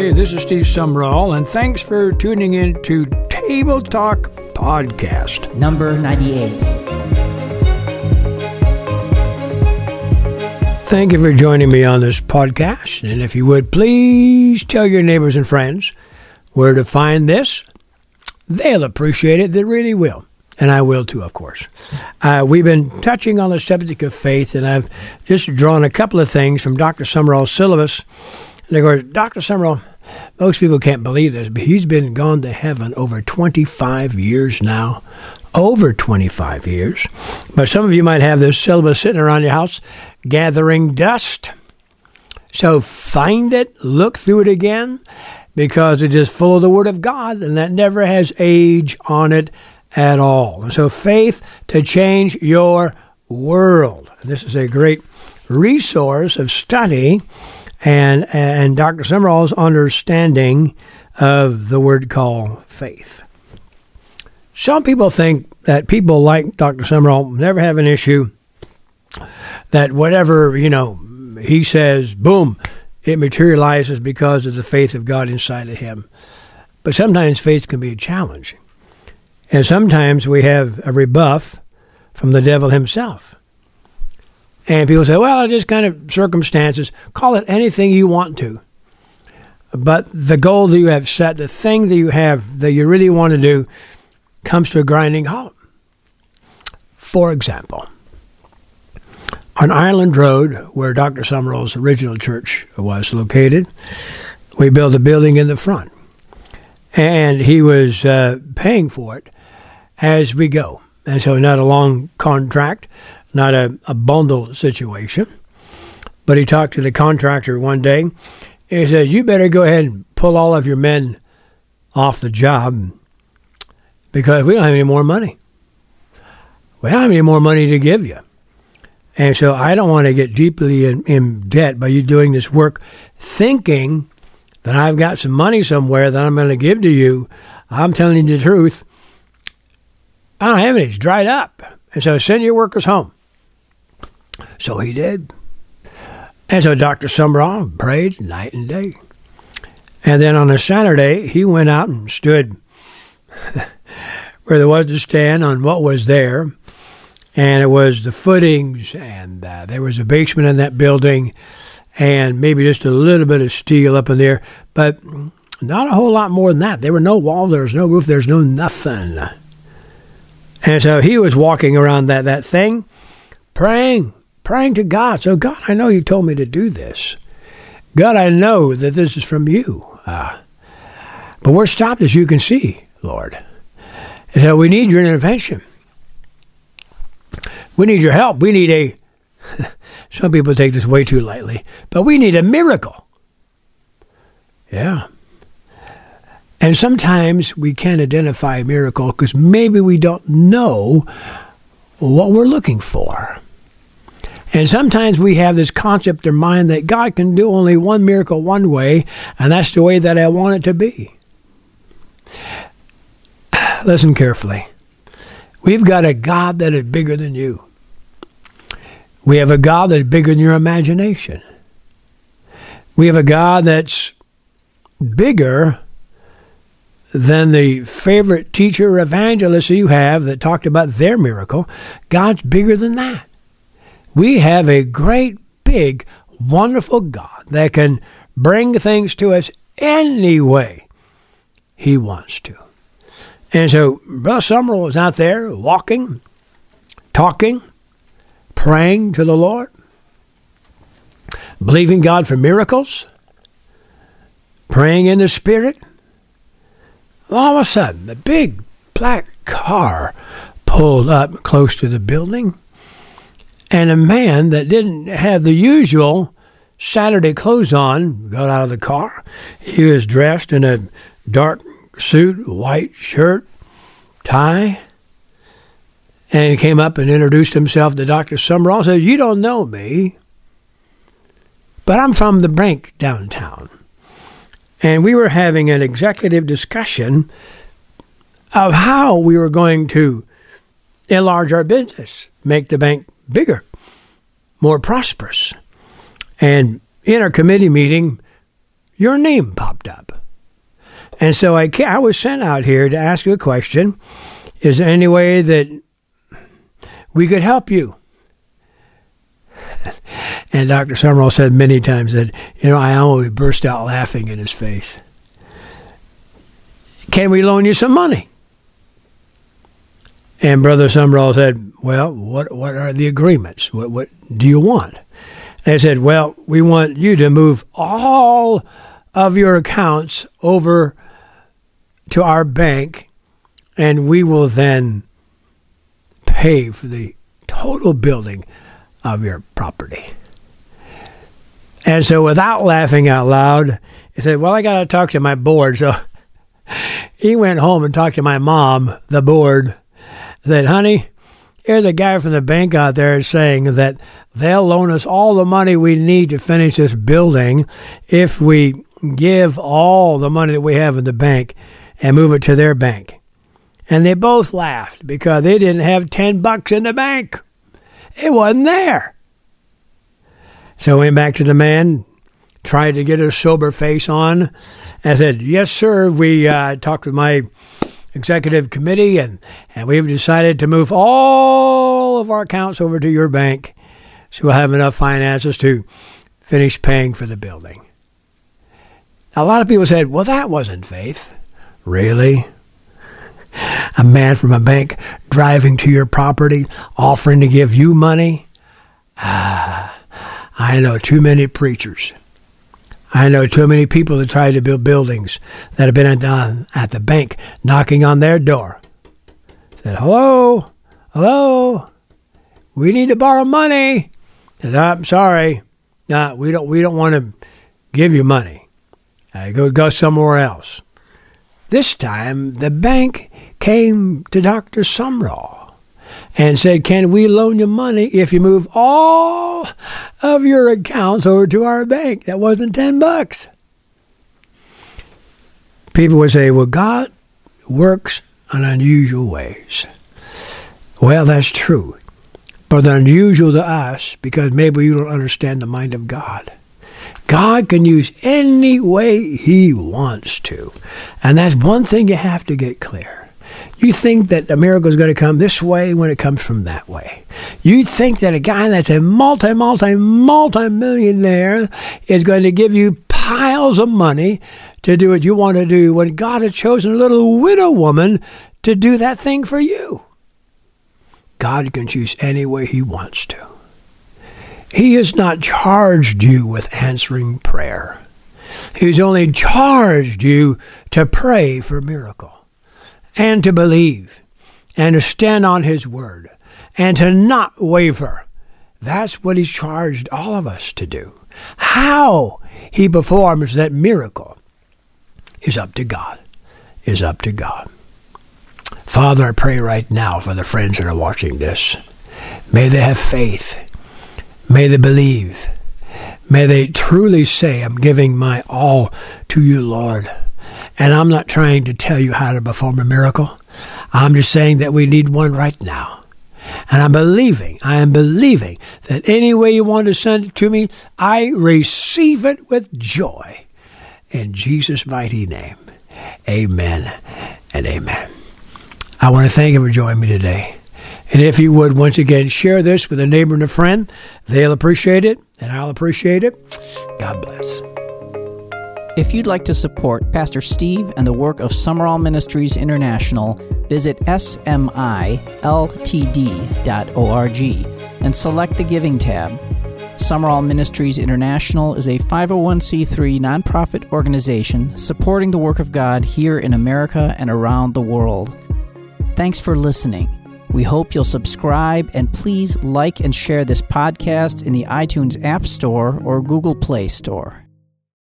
Hey, this is Steve Sumrall, and thanks for tuning in to Table Talk Podcast. Number 98. Thank you for joining me on this podcast. And if you would please tell your neighbors and friends where to find this, they'll appreciate it. They really will. And I will too, of course. Uh, we've been touching on the subject of faith, and I've just drawn a couple of things from Dr. Sumrall's syllabus. Of course, Dr. Sumrall, most people can't believe this, but he's been gone to heaven over 25 years now. Over 25 years. But some of you might have this syllabus sitting around your house gathering dust. So find it, look through it again, because it is full of the Word of God, and that never has age on it at all. And so faith to change your world. This is a great resource of study and and Dr. Sumrall's understanding of the word called faith. Some people think that people like Dr. Sumrall never have an issue that whatever, you know, he says, boom, it materializes because of the faith of God inside of him. But sometimes faith can be a challenge. And sometimes we have a rebuff from the devil himself. And people say, well, just kind of circumstances. Call it anything you want to. But the goal that you have set, the thing that you have that you really want to do, comes to a grinding halt. For example, on Ireland Road, where Dr. Sumrall's original church was located, we built a building in the front. And he was uh, paying for it as we go. And so, not a long contract, not a, a bundle situation. But he talked to the contractor one day. He said, You better go ahead and pull all of your men off the job because we don't have any more money. We don't have any more money to give you. And so I don't want to get deeply in, in debt by you doing this work thinking that I've got some money somewhere that I'm going to give to you. I'm telling you the truth. I don't have any. It's dried up. And so send your workers home. So he did. And so Dr. Sumrall prayed night and day. And then on a Saturday, he went out and stood where there was to stand on what was there. And it was the footings, and uh, there was a basement in that building, and maybe just a little bit of steel up in there, but not a whole lot more than that. There were no walls, there was no roof, there's no nothing. And so he was walking around that, that thing, praying, praying to God. So, God, I know you told me to do this. God, I know that this is from you. Uh, but we're stopped, as you can see, Lord. And so we need your intervention. We need your help. We need a, some people take this way too lightly, but we need a miracle. Yeah. And sometimes we can't identify a miracle because maybe we don't know what we're looking for. And sometimes we have this concept in mind that God can do only one miracle one way, and that's the way that I want it to be. Listen carefully. We've got a God that is bigger than you. We have a God that's bigger than your imagination. We have a God that's bigger than the favorite teacher evangelist you have that talked about their miracle. God's bigger than that. We have a great, big, wonderful God that can bring things to us any way He wants to. And so Brother Sumrall was out there walking, talking, praying to the Lord, believing God for miracles, praying in the Spirit. All of a sudden, the big black car pulled up close to the building, and a man that didn't have the usual Saturday clothes on got out of the car. He was dressed in a dark suit, white shirt, tie. And he came up and introduced himself to Dr. Sumrall. said, You don't know me, but I'm from the bank downtown. And we were having an executive discussion of how we were going to enlarge our business, make the bank bigger, more prosperous. And in our committee meeting, your name popped up. And so I, I was sent out here to ask you a question. Is there any way that we could help you? and Dr. Sumrall said many times that, you know, I always burst out laughing in his face. Can we loan you some money? And Brother Sumrall said, Well, what what are the agreements? What what do you want? I said, Well, we want you to move all of your accounts over to our bank and we will then pay for the total building of your property. And so without laughing out loud, he said, Well, I got to talk to my board. So he went home and talked to my mom, the board, said, honey, here's a guy from the bank out there saying that they'll loan us all the money we need to finish this building if we give all the money that we have in the bank and move it to their bank. And they both laughed because they didn't have 10 bucks in the bank. It wasn't there. So I went back to the man, tried to get a sober face on, and said, Yes, sir. We uh, talked with my executive committee, and, and we've decided to move all of our accounts over to your bank so we'll have enough finances to finish paying for the building. Now, a lot of people said, well, that wasn't faith. Really? A man from a bank driving to your property, offering to give you money? Ah, I know too many preachers I know too many people that try to build buildings that have been done at the bank knocking on their door. Said, hello, hello, we need to borrow money. Said, I'm sorry, no, we don't. We don't want to give you money. Uh, go go somewhere else. This time, the bank came to Doctor Sumrall and said, Can we loan you money if you move all of your accounts over to our bank? That wasn't 10 bucks. People would say, Well, God works in unusual ways. Well, that's true. But unusual to us because maybe you don't understand the mind of God. God can use any way He wants to. And that's one thing you have to get clear. You think that a miracle is going to come this way when it comes from that way. You think that a guy that's a multi, multi, multi millionaire is going to give you piles of money to do what you want to do when God has chosen a little widow woman to do that thing for you. God can choose any way He wants to. He has not charged you with answering prayer. He's only charged you to pray for miracle and to believe and to stand on His word and to not waver. That's what He's charged all of us to do. How He performs that miracle is up to God. Is up to God. Father, I pray right now for the friends that are watching this. May they have faith. May they believe. May they truly say, I'm giving my all to you, Lord. And I'm not trying to tell you how to perform a miracle. I'm just saying that we need one right now. And I'm believing, I am believing that any way you want to send it to me, I receive it with joy. In Jesus' mighty name, amen and amen. I want to thank you for joining me today. And if you would once again share this with a neighbor and a friend, they'll appreciate it, and I'll appreciate it. God bless. If you'd like to support Pastor Steve and the work of Sumrall Ministries International, visit smiltd.org and select the Giving tab. Sumrall Ministries International is a 501c3 nonprofit organization supporting the work of God here in America and around the world. Thanks for listening. We hope you'll subscribe and please like and share this podcast in the iTunes App Store or Google Play Store.